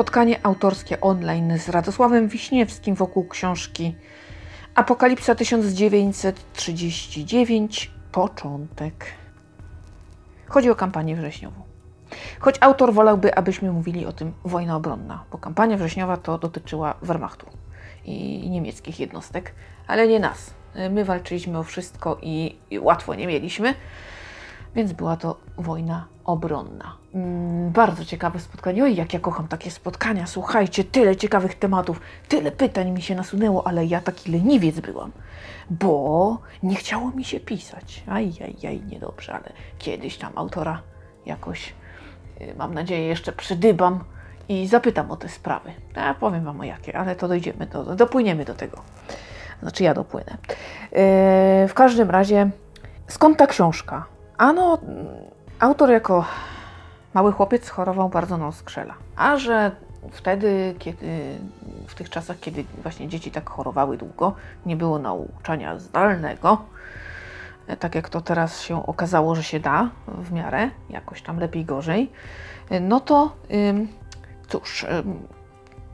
spotkanie autorskie online z Radosławem Wiśniewskim wokół książki Apokalipsa 1939 Początek. Chodzi o kampanię wrześniową. Choć autor wolałby, abyśmy mówili o tym wojna obronna, bo kampania wrześniowa to dotyczyła Wehrmachtu i niemieckich jednostek, ale nie nas. My walczyliśmy o wszystko i, i łatwo nie mieliśmy, więc była to wojna obronna. Mm, bardzo ciekawe spotkanie. Oj, jak ja kocham takie spotkania. Słuchajcie, tyle ciekawych tematów, tyle pytań mi się nasunęło, ale ja taki leniwiec byłam, bo nie chciało mi się pisać. Aj, aj, aj, niedobrze, ale kiedyś tam autora jakoś, y, mam nadzieję, jeszcze przydybam i zapytam o te sprawy. Ja powiem Wam o jakie, ale to dojdziemy, do, dopłyniemy do tego. Znaczy ja dopłynę. Yy, w każdym razie, skąd ta książka? Ano, autor jako mały chłopiec chorował bardzo na skrzela. A że wtedy, kiedy, w tych czasach, kiedy właśnie dzieci tak chorowały długo, nie było nauczania zdalnego, tak jak to teraz się okazało, że się da w miarę, jakoś tam lepiej, gorzej, no to cóż,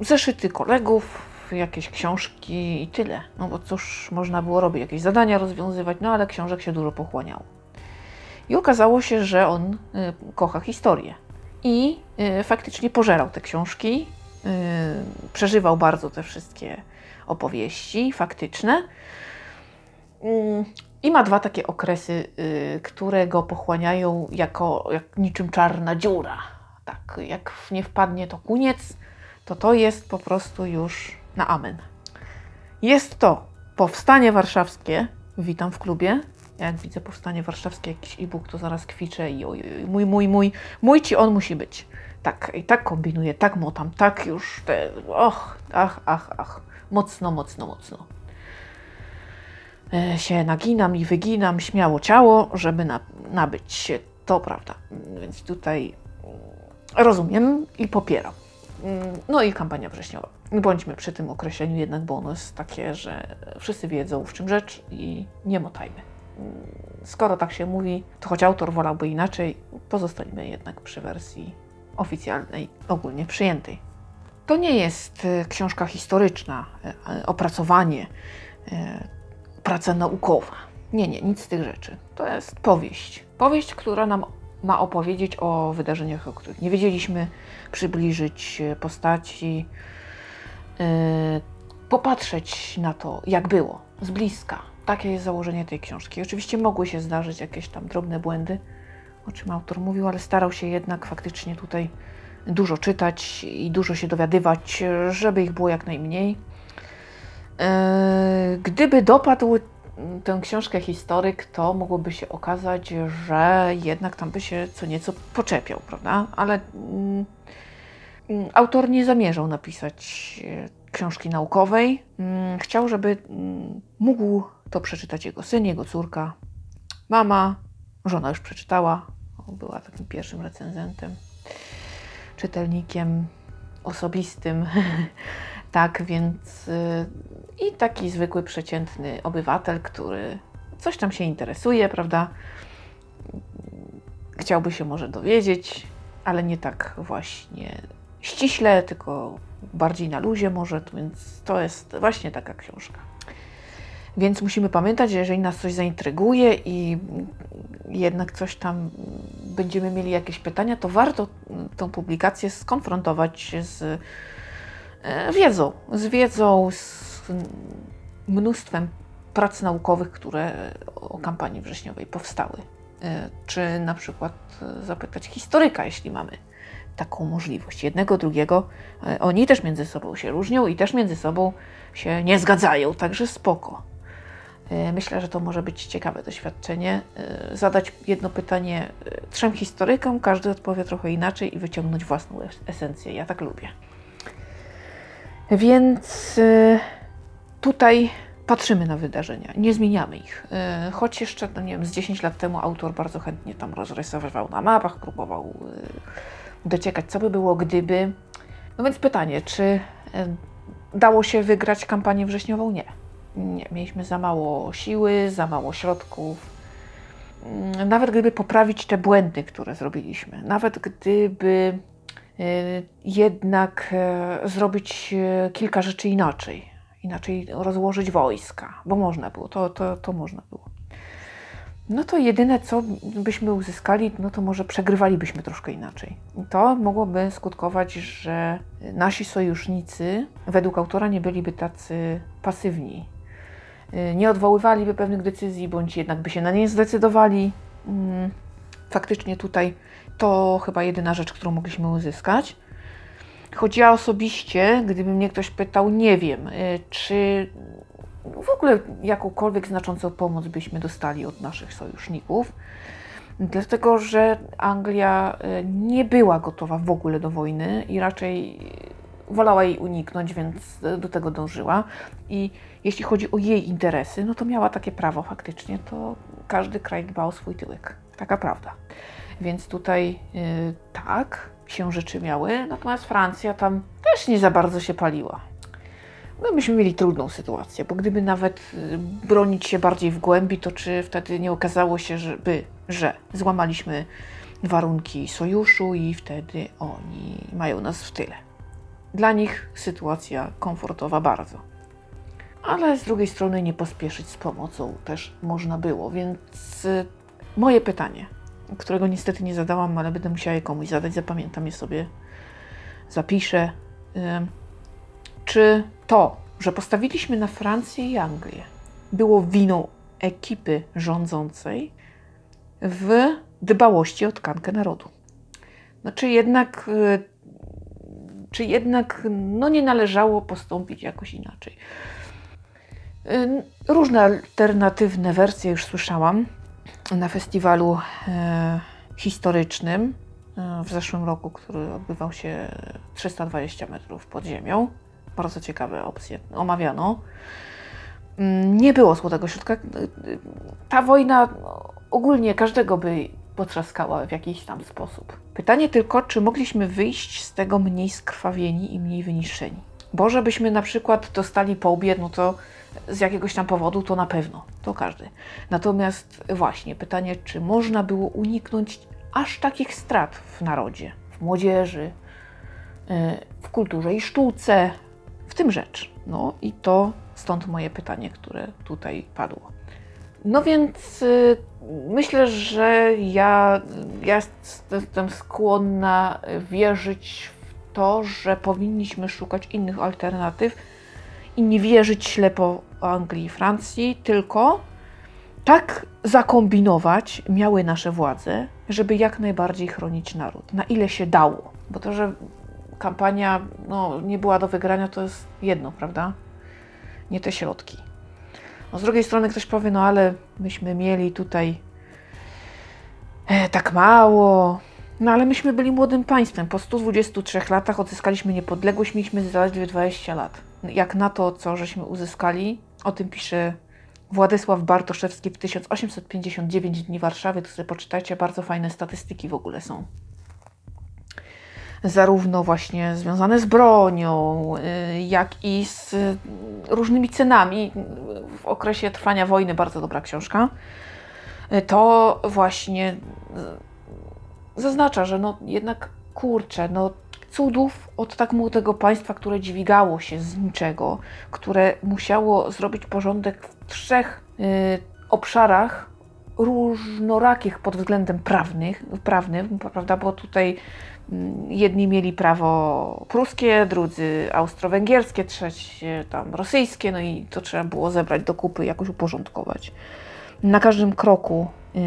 zeszyty kolegów, jakieś książki i tyle. No bo cóż, można było robić jakieś zadania, rozwiązywać, no ale książek się dużo pochłaniało. I okazało się, że on y, kocha historię. I y, faktycznie pożerał te książki, y, przeżywał bardzo te wszystkie opowieści faktyczne. I ma dwa takie okresy, które go pochłaniają jako jak niczym czarna dziura. Tak, jak nie wpadnie to kuniec, to to jest po prostu już na amen. Jest to Powstanie Warszawskie. Witam w klubie. Jak widzę Powstanie Warszawskie, jakiś e-book, to zaraz kwiczę i oj, oj, mój, mój, mój, mój ci on musi być. Tak, i tak kombinuję, tak motam, tak już te, och, ach, ach, ach, mocno, mocno, mocno. E, się naginam i wyginam śmiało ciało, żeby na, nabyć się, to prawda. Więc tutaj rozumiem i popieram. Mm, no i kampania wrześniowa. Bądźmy przy tym określeniu jednak, bo ono jest takie, że wszyscy wiedzą w czym rzecz i nie motajmy. Skoro tak się mówi, to choć autor wolałby inaczej, pozostańmy jednak przy wersji oficjalnej, ogólnie przyjętej. To nie jest e, książka historyczna, e, opracowanie, e, praca naukowa. Nie, nie, nic z tych rzeczy. To jest powieść. Powieść, która nam ma opowiedzieć o wydarzeniach, o których nie wiedzieliśmy, przybliżyć postaci, popatrzeć na to, jak było, z bliska. Takie jest założenie tej książki. Oczywiście mogły się zdarzyć jakieś tam drobne błędy, o czym autor mówił, ale starał się jednak faktycznie tutaj dużo czytać i dużo się dowiadywać, żeby ich było jak najmniej. Yy, gdyby dopadł tę książkę historyk, to mogłoby się okazać, że jednak tam by się co nieco poczepiał, prawda? Ale mm, mm autor nie zamierzał napisać e, książki naukowej. Mm, chciał, żeby mógł to przeczytać jego syn, jego córka, mama, żona już przeczytała, była takim pierwszym recenzentem, czytelnikiem osobistym. tak, więc y, i taki zwykły, przeciętny obywatel, który coś tam się interesuje, prawda? Chciałby się może dowiedzieć, ale nie tak właśnie ściśle, tylko bardziej na luzie może, więc to jest właśnie taka książka. Więc musimy pamiętać, że jeżeli nas coś zaintryguje i jednak coś tam będziemy mieli jakieś pytania, to warto tą publikację skonfrontować z e, wiedzą, z wiedzą, z mnóstwem prac naukowych, które o kampanii wrześniowej powstały. E, czy na przykład e, zapytać historyka, jeśli mamy taką możliwość. Jednego, drugiego. Oni też między sobą się różnią i też między sobą się nie zgadzają, także spoko. Myślę, że to może być ciekawe doświadczenie. Zadać jedno pytanie trzem historykom, każdy odpowie trochę inaczej i wyciągnąć własną esencję. Ja tak lubię. Więc tutaj patrzymy na wydarzenia, nie zmieniamy ich. E, choć jeszcze, no nie wiem, z 10 lat temu autor bardzo chętnie tam rozrysowywał na mapach, próbował e, dociekać, co by było, gdyby. No więc pytanie, czy e, dało się wygrać kampanię wrześniową? Nie. Nie, mieliśmy za mało siły, za mało środków. Mm, nawet gdyby poprawić te błędy, które zrobiliśmy, nawet gdyby y, jednak e, zrobić e, kilka rzeczy inaczej. Inaczej rozłożyć wojska, bo można było, to, to, to można było. No to jedyne, co byśmy uzyskali, no to może przegrywalibyśmy troszkę inaczej. To mogłoby skutkować, że nasi sojusznicy, według autora, nie byliby tacy pasywni. Y, Nie odwoływaliby pewnych decyzji, bądź jednak by się na nie zdecydowali. Mm, Faktycznie tutaj to chyba jedyna rzecz, którą mogliśmy uzyskać. Choć ja osobiście, gdyby mnie ktoś pytał, nie wiem, y, czy w ogóle jakąkolwiek znaczącą pomoc byśmy dostali od naszych sojuszników, dlatego że Anglia y, nie była gotowa w ogóle do wojny i raczej wolała jej uniknąć, więc y, do tego dążyła. I jeśli chodzi o jej interesy, no to miała takie prawo faktycznie, to każdy kraj dba o swój tyłek. Taka prawda. Więc tutaj y, tak się rzeczy miały, natomiast Francja tam też nie za bardzo się paliła. No myśmy mieli trudną sytuację, bo gdyby nawet y, bronić się bardziej w głębi, to czy wtedy nie okazało się, żeby, że złamaliśmy warunki sojuszu i wtedy oni mają nas w tyle. Dla nich sytuacja komfortowa bardzo. Ale z drugiej strony nie pospieszyć z pomocą też można było, więc y, moje pytanie, którego niestety nie zadałam, ale będę musiała je komuś zadać, zapamiętam je sobie, zapiszę. Ym, czy to, że postawiliśmy na Francję i Anglię, było winą ekipy rządzącej w dbałości o tkankę narodu? No, czy jednak, y, czy jednak no, nie należało postąpić jakoś inaczej? Różne alternatywne wersje już słyszałam na festiwalu e, historycznym e, w zeszłym roku, który odbywał się 320 metrów pod ziemią. Bardzo ciekawe opcje omawiano. Nie było złotego środka. Ta wojna ogólnie każdego by potrzaskała w jakiś tam sposób. Pytanie tylko, czy mogliśmy wyjść z tego mniej skrwawieni i mniej wyniszczeni. Bo żebyśmy na przykład dostali po łbie, no to z jakiegoś tam powodu, to na pewno, to każdy. Natomiast właśnie pytanie, czy można było uniknąć aż takich strat w narodzie, w młodzieży, yy, w kulturze i sztuce, w tym rzecz. No i to stąd moje pytanie, które tutaj padło. No więc y, myślę, że ja, ja jestem skłonna wierzyć w to, że powinniśmy szukać innych alternatyw i nie wierzyć ślepo Anglii i Francji, tylko tak zakombinować miały nasze władze, żeby jak najbardziej chronić naród, na ile się dało. Bo to, że kampania no, nie była do wygrania, to jest jedno, prawda? Nie te środki. No, z drugiej strony ktoś powie, no ale myśmy mieli tutaj e, tak mało. No ale myśmy byli młodym państwem. Po 123 latach odzyskaliśmy niepodległość, mieliśmy zaledwie 20 lat. Jak na to, co żeśmy uzyskali, o tym pisze Władysław Bartoszewski w 1859 Dni Warszawy. To sobie poczytajcie, bardzo fajne statystyki w ogóle są. Zarówno właśnie związane z bronią, y, jak i z y, różnymi cenami w okresie trwania wojny. Bardzo dobra książka. Y, To właśnie zaznacza, że no jednak kurczę, no cudów od tak młodego państwa, które dźwigało się z niczego, które musiało zrobić porządek w trzech obszarach różnorakich pod względem prawnych, prawnym, prawda, bo tutaj jedni mieli prawo pruskie, drudzy austro-węgierskie, trzecie tam rosyjskie, no i to trzeba było zebrać do kupy, jakoś uporządkować. Na każdym kroku y,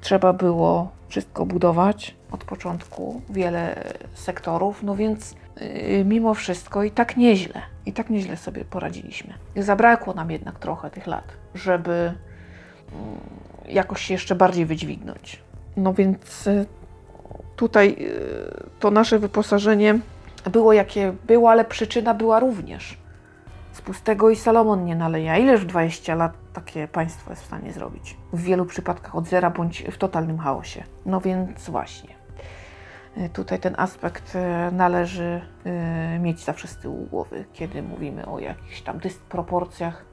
trzeba było wszystko budować od początku, wiele sektorów, no więc y, mimo wszystko i tak nieźle, i tak nieźle sobie poradziliśmy. Zabrakło nam jednak trochę tych lat, żeby mm, jakoś się jeszcze bardziej wydźwignąć. No więc y, tutaj y, to nasze wyposażenie było jakie było, ale przyczyna była również. Z pustego i Salomon nie naleje. Ileż w 20 lat takie państwo jest w stanie zrobić? W wielu przypadkach od zera bądź w totalnym chaosie. No więc właśnie. Y, Tutaj ten aspekt y, należy mieć zawsze z tyłu głowy, kiedy mówimy o jakichś tam dysproporcjach.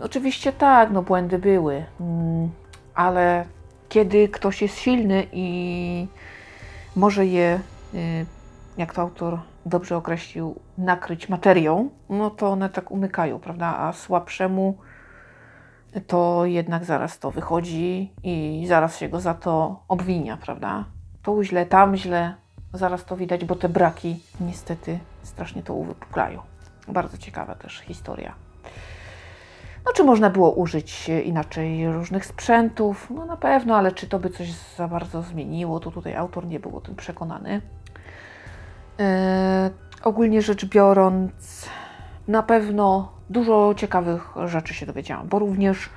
Oczywiście tak, no błędy były, mm, ale kiedy ktoś jest silny i może je y, jak to autor dobrze określił, nakryć materią, no to one tak umykają, prawda? A słabszemu to jednak zaraz to wychodzi i zaraz się go za to obwinia, prawda? Tu źle, tam źle, zaraz to widać, bo te braki niestety strasznie to uwypuklają. Bardzo ciekawa też historia. No, czy można było użyć inaczej różnych sprzętów? No na pewno, ale czy to by coś za bardzo zmieniło, to tutaj autor nie był o tym przekonany. Yy, ogólnie rzecz biorąc, na pewno dużo ciekawych rzeczy się dowiedziałam, bo również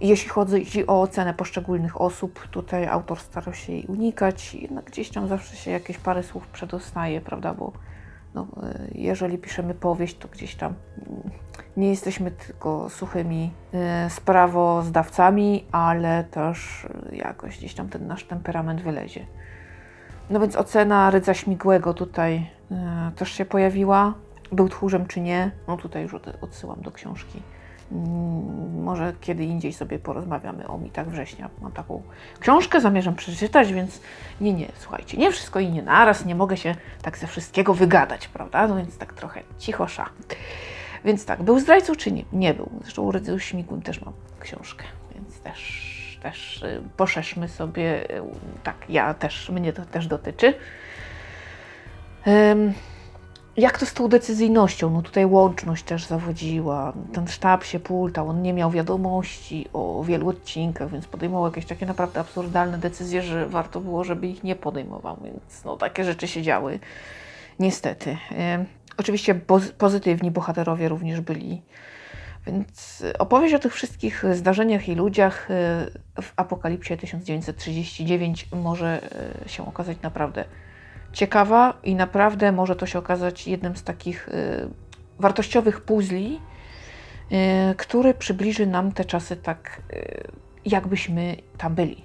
jeśli chodzi o ocenę poszczególnych osób, tutaj autor starał się jej unikać, jednak gdzieś tam zawsze się jakieś parę słów przedostaje, prawda, bo no, e, jeżeli piszemy powieść, to gdzieś tam nie jesteśmy tylko suchymi e, sprawozdawcami, ale też jakoś gdzieś tam ten nasz temperament wylezie. No więc ocena Rydza Śmigłego tutaj e, też się pojawiła. Był tchórzem czy nie? No tutaj już odsyłam do książki. Mm, może kiedy indziej sobie porozmawiamy o mitach września. Mam taką książkę, zamierzam przeczytać, więc nie, nie, słuchajcie, nie wszystko i nie naraz, nie mogę się tak ze wszystkiego wygadać, prawda? No więc tak trochę cichosza. Więc tak, był zdrajcą czy nie? Nie był. Zresztą u Rydzył Śmigłym też mam książkę, więc też, też y, poszerzmy sobie, y, tak, ja też, mnie to też dotyczy. Um, jak to z tą decyzyjnością? No tutaj łączność też zawodziła. Ten sztab się pultał, on nie miał wiadomości o wielu odcinkach, więc podejmował jakieś takie naprawdę absurdalne decyzje, że warto było, żeby ich nie podejmował. Więc no, takie rzeczy się działy. Niestety. E, oczywiście pozytywni bohaterowie również byli. Więc opowieść o tych wszystkich zdarzeniach i ludziach e, w Apokalipsie 1939 może e, się okazać naprawdę ciekawa i naprawdę może to się okazać jednym z takich y, wartościowych puzli, y, który przybliży nam te czasy tak, y, jakbyśmy tam byli.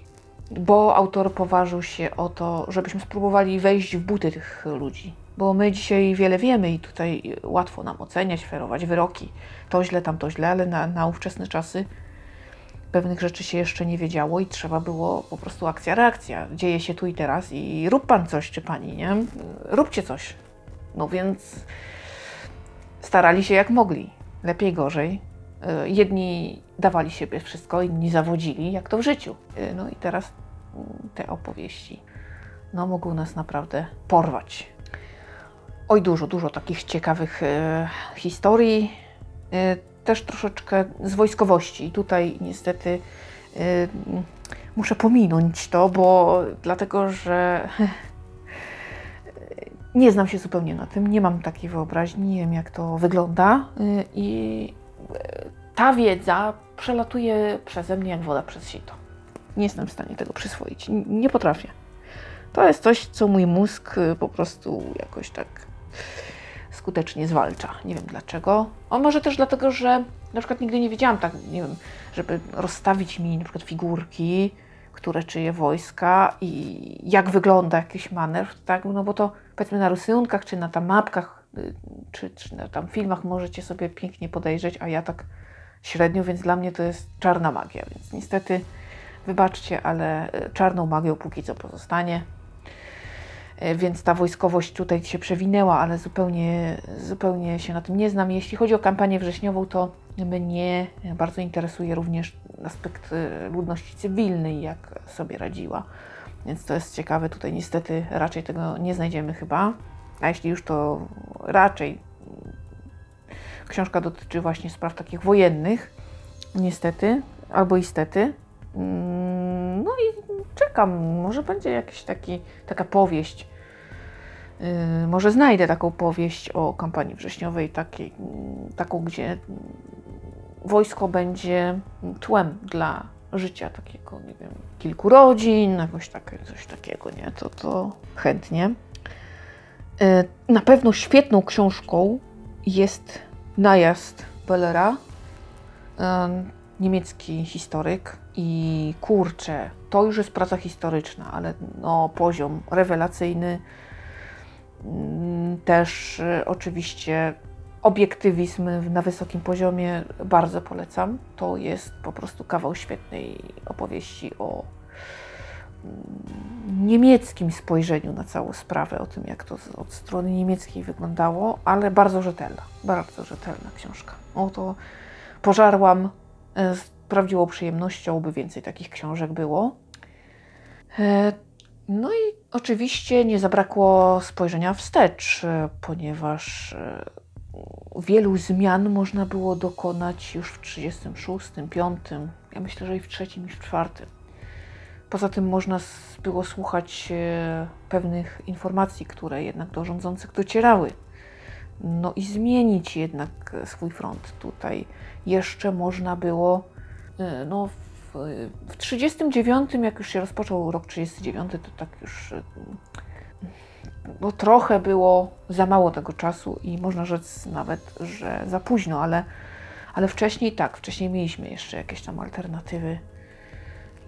Bo autor poważył się o to, żebyśmy spróbowali wejść w buty tych ludzi. Bo my dzisiaj wiele wiemy i tutaj łatwo nam oceniać, ferować wyroki. To źle, tam to źle, ale na, na ówczesne czasy pewnych rzeczy się jeszcze nie wiedziało i trzeba było po prostu akcja, reakcja. Dzieje się tu i teraz i rób pan coś, czy pani, nie? Róbcie coś. No więc starali się jak mogli. Lepiej, gorzej. E, jedni dawali siebie wszystko, inni zawodzili, jak to w życiu. E, no i teraz mm, te opowieści no, mogą nas naprawdę porwać. Oj, dużo, dużo takich ciekawych e, historii. E, też troszeczkę z wojskowości. Tutaj niestety yy, muszę pominąć to, bo dlatego, że nie znam się zupełnie na tym, nie mam takiej wyobraźni, nie wiem jak to wygląda yy, i ta wiedza przelatuje przeze mnie jak woda przez sito. Nie jestem w stanie tego przyswoić, nie potrafię. To jest coś, co mój mózg y, po prostu jakoś tak skutecznie zwalcza. Nie wiem dlaczego. O może też dlatego, że na przykład nigdy nie wiedziałam tak, nie wiem, żeby rozstawić mi na przykład figurki, które czyje wojska i jak wygląda jakiś manewr, tak? No bo to powiedzmy na rysunkach, czy na tam mapkach, y, czy, czy na tam filmach możecie sobie pięknie podejrzeć, a ja tak średnio, więc dla mnie to jest czarna magia, więc niestety wybaczcie, ale y, czarną magią póki co pozostanie. E, więc ta wojskowość tutaj się przewinęła, ale zupełnie, zupełnie się na tym nie znam. Jeśli chodzi o kampanię wrześniową, to mnie bardzo interesuje również aspekt e, ludności cywilnej, jak sobie radziła. Więc to jest ciekawe. Tutaj niestety raczej tego nie znajdziemy chyba. A jeśli już to raczej książka dotyczy właśnie spraw takich wojennych, niestety, albo istety. Mm, no i czekam, może będzie jakiś taki, taka powieść może znajdę taką powieść o kampanii wrześniowej, takiej, taką, gdzie wojsko będzie tłem dla życia takiego, nie wiem, kilku rodzin, jakoś takie, coś takiego, nie? To, to chętnie. Yy, na pewno świetną książką jest Najazd Bellera, yy, niemiecki historyk i kurczę, to już jest praca historyczna, ale no, poziom rewelacyjny, też y, oczywiście obiektywizm na wysokim poziomie bardzo polecam. To jest po prostu kawał świetnej opowieści o, mm, niemieckim spojrzeniu na całą sprawę, o tym, jak to od strony niemieckiej wyglądało, ale bardzo rzetelna, bardzo rzetelna książka. O to pożarłam e, z prawdziwą przyjemnością, by więcej takich książek było. No i oczywiście nie zabrakło spojrzenia wstecz, e, ponieważ e, wielu zmian można było dokonać już w 36, 5, ja myślę, że i w trzecim, i w czwartym. Poza tym można było słuchać e, pewnych informacji, które jednak do rządzących docierały. No i zmienić jednak swój front. Tutaj jeszcze można było, no w, w 39, jak już się rozpoczął rok 39, to tak już bo trochę było za mało tego czasu i można rzec nawet, że za późno, ale, ale wcześniej tak, wcześniej mieliśmy jeszcze jakieś tam alternatywy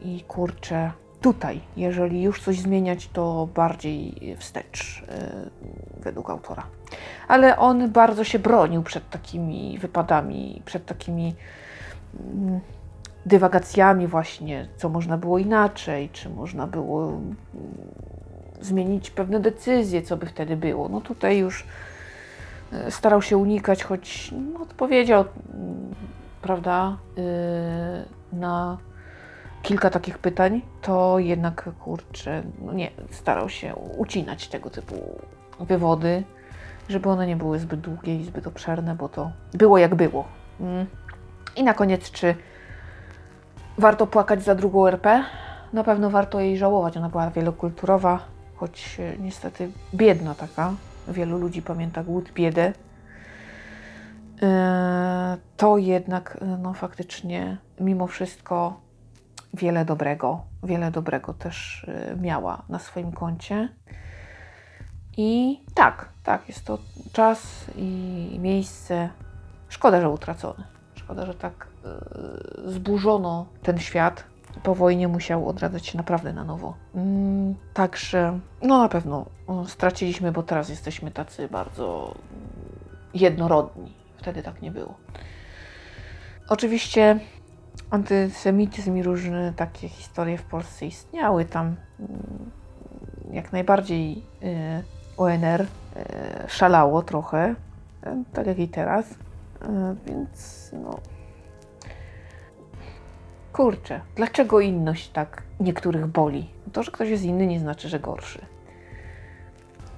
i kurczę, tutaj, jeżeli już coś zmieniać, to bardziej wstecz, yy, według autora. Ale on bardzo się bronił przed takimi wypadami, przed takimi mm, dywagacjami właśnie, co można było inaczej, czy można było mm, zmienić pewne decyzje, co by wtedy było. No tutaj już e, starał się unikać, choć no, odpowiedział, mm, prawda, yy, na kilka takich pytań, to jednak, kurczę, no nie, starał się ucinać tego typu wywody, żeby one nie były zbyt długie i zbyt obszerne, bo to było jak było. Mm. I na koniec, czy warto płakać za drugą RP? Na pewno warto jej żałować. Ona była wielokulturowa, choć e, niestety biedna taka. Wielu ludzi pamięta głód, biedę. E, To jednak, e, no faktycznie, mimo wszystko, wiele dobrego, wiele dobrego też miała na swoim koncie. I tak, tak, jest to czas i miejsce. Szkoda, że utracone. Szkoda, że tak e, zburzono ten świat. Po wojnie musiał odradzać się naprawdę na nowo. Mm, także, no na pewno o, straciliśmy, bo teraz jesteśmy tacy bardzo jednorodni. Wtedy tak nie było. Oczywiście antysemityzm i różne takie historie w Polsce istniały. Tam mm, jak najbardziej y, ONR y, szalało trochę, tak jak i teraz. Y, Więc no. Kurczę, dlaczego inność tak niektórych boli? To, że ktoś jest inny, nie znaczy, że gorszy.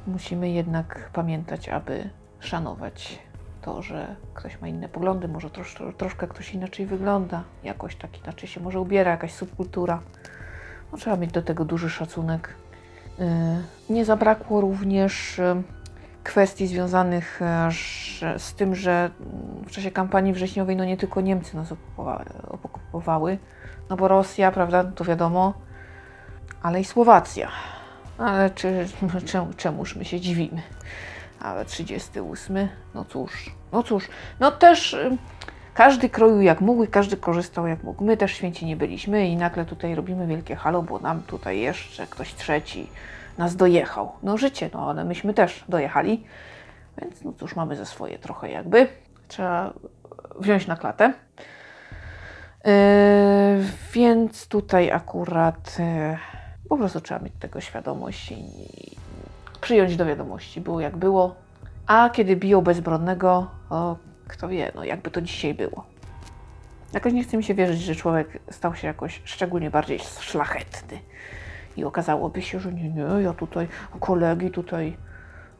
Musimy jednak pamiętać, aby szanować to, że ktoś ma inne poglądy, może trosz, troszkę ktoś inaczej wygląda, jakoś tak inaczej się może ubiera, jakaś subkultura. No, trzeba mieć do tego duży szacunek. Yy, Nie zabrakło również kwestii związanych e, z tym, że w czasie kampanii wrześniowej no nie tylko Niemcy nas okupowały, no bo Rosja, prawda, to wiadomo, ale i Słowacja. Ale czy, czemu, czemuż my się dziwimy? Ale 38, no cóż, no cóż, no też y, każdy kroił jak mógł i każdy korzystał jak mógł. My też święci nie byliśmy i nagle tutaj robimy wielkie halo, bo nam tutaj jeszcze ktoś trzeci nas dojechał. No życie, no ale myśmy też dojechali, więc no cóż, mamy ze swoje trochę jakby. Trzeba wziąć na klatę. Yy, więc tutaj akurat yy, po prostu trzeba mieć tego świadomość i, przyjąć do wiadomości. Było jak było. A kiedy biją bezbronnego, o, kto wie, no jakby to dzisiaj było. Jakoś nie chce mi się wierzyć, że człowiek stał się jakoś szczególnie bardziej szlachetny. I okazałoby się, że nie, nie, ja tutaj kolegi tutaj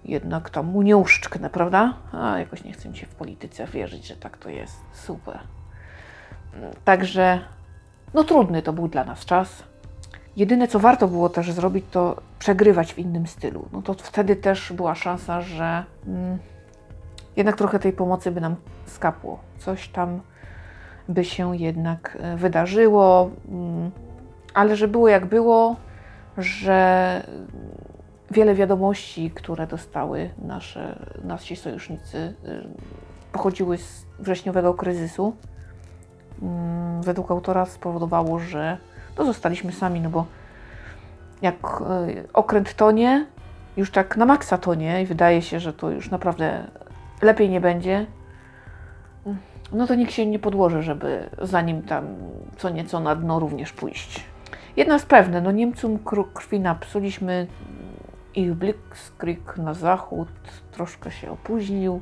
jednak tam mu nie uszczknę, prawda? A jakoś nie chce mi się w polityce wierzyć, że tak to jest. Super. Także, no trudny to był dla nas czas. Jedyne, co warto było też zrobić, to przegrywać w innym stylu. No to wtedy też była szansa, że mm, jednak trochę tej pomocy by nam skapło. Coś tam by się jednak e, wydarzyło, mm, ale że było jak było, że wiele wiadomości, które dostały nasze, nasi sojusznicy, y, pochodziły z wrześniowego kryzysu. Mm, Według autora spowodowało, że to zostaliśmy sami, no bo jak y, okręt tonie, już tak na maksa tonie i wydaje się, że to już naprawdę lepiej nie będzie, no to nikt się nie podłoży, żeby zanim tam co nieco na dno również pójść. Jedno jest pewne, no Niemcom krwi napsuliśmy, ich Blitzkrieg na zachód troszkę się opóźnił.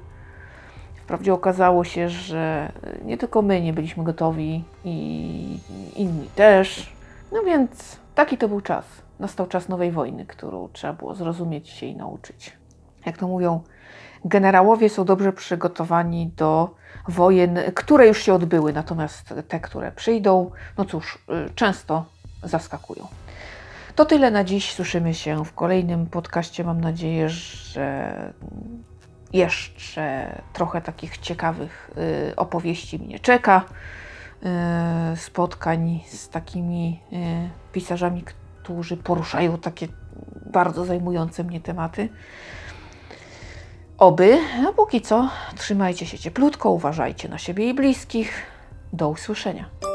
Wprawdzie okazało się, że nie tylko my nie byliśmy gotowi i inni też. No więc taki to był czas. Nastał czas nowej wojny, którą trzeba było zrozumieć się i nauczyć. Jak to mówią, generałowie są dobrze przygotowani do wojen, które już się odbyły, natomiast te, które przyjdą, no cóż, y, często zaskakują. To tyle na dziś. Słyszymy się w kolejnym podcaście. Mam nadzieję, że jeszcze trochę takich ciekawych y, opowieści mnie czeka. Y, spotkań z takimi y, pisarzami, którzy poruszają takie bardzo zajmujące mnie tematy. Oby, a póki co, trzymajcie się cieplutko, uważajcie na siebie i bliskich. Do usłyszenia.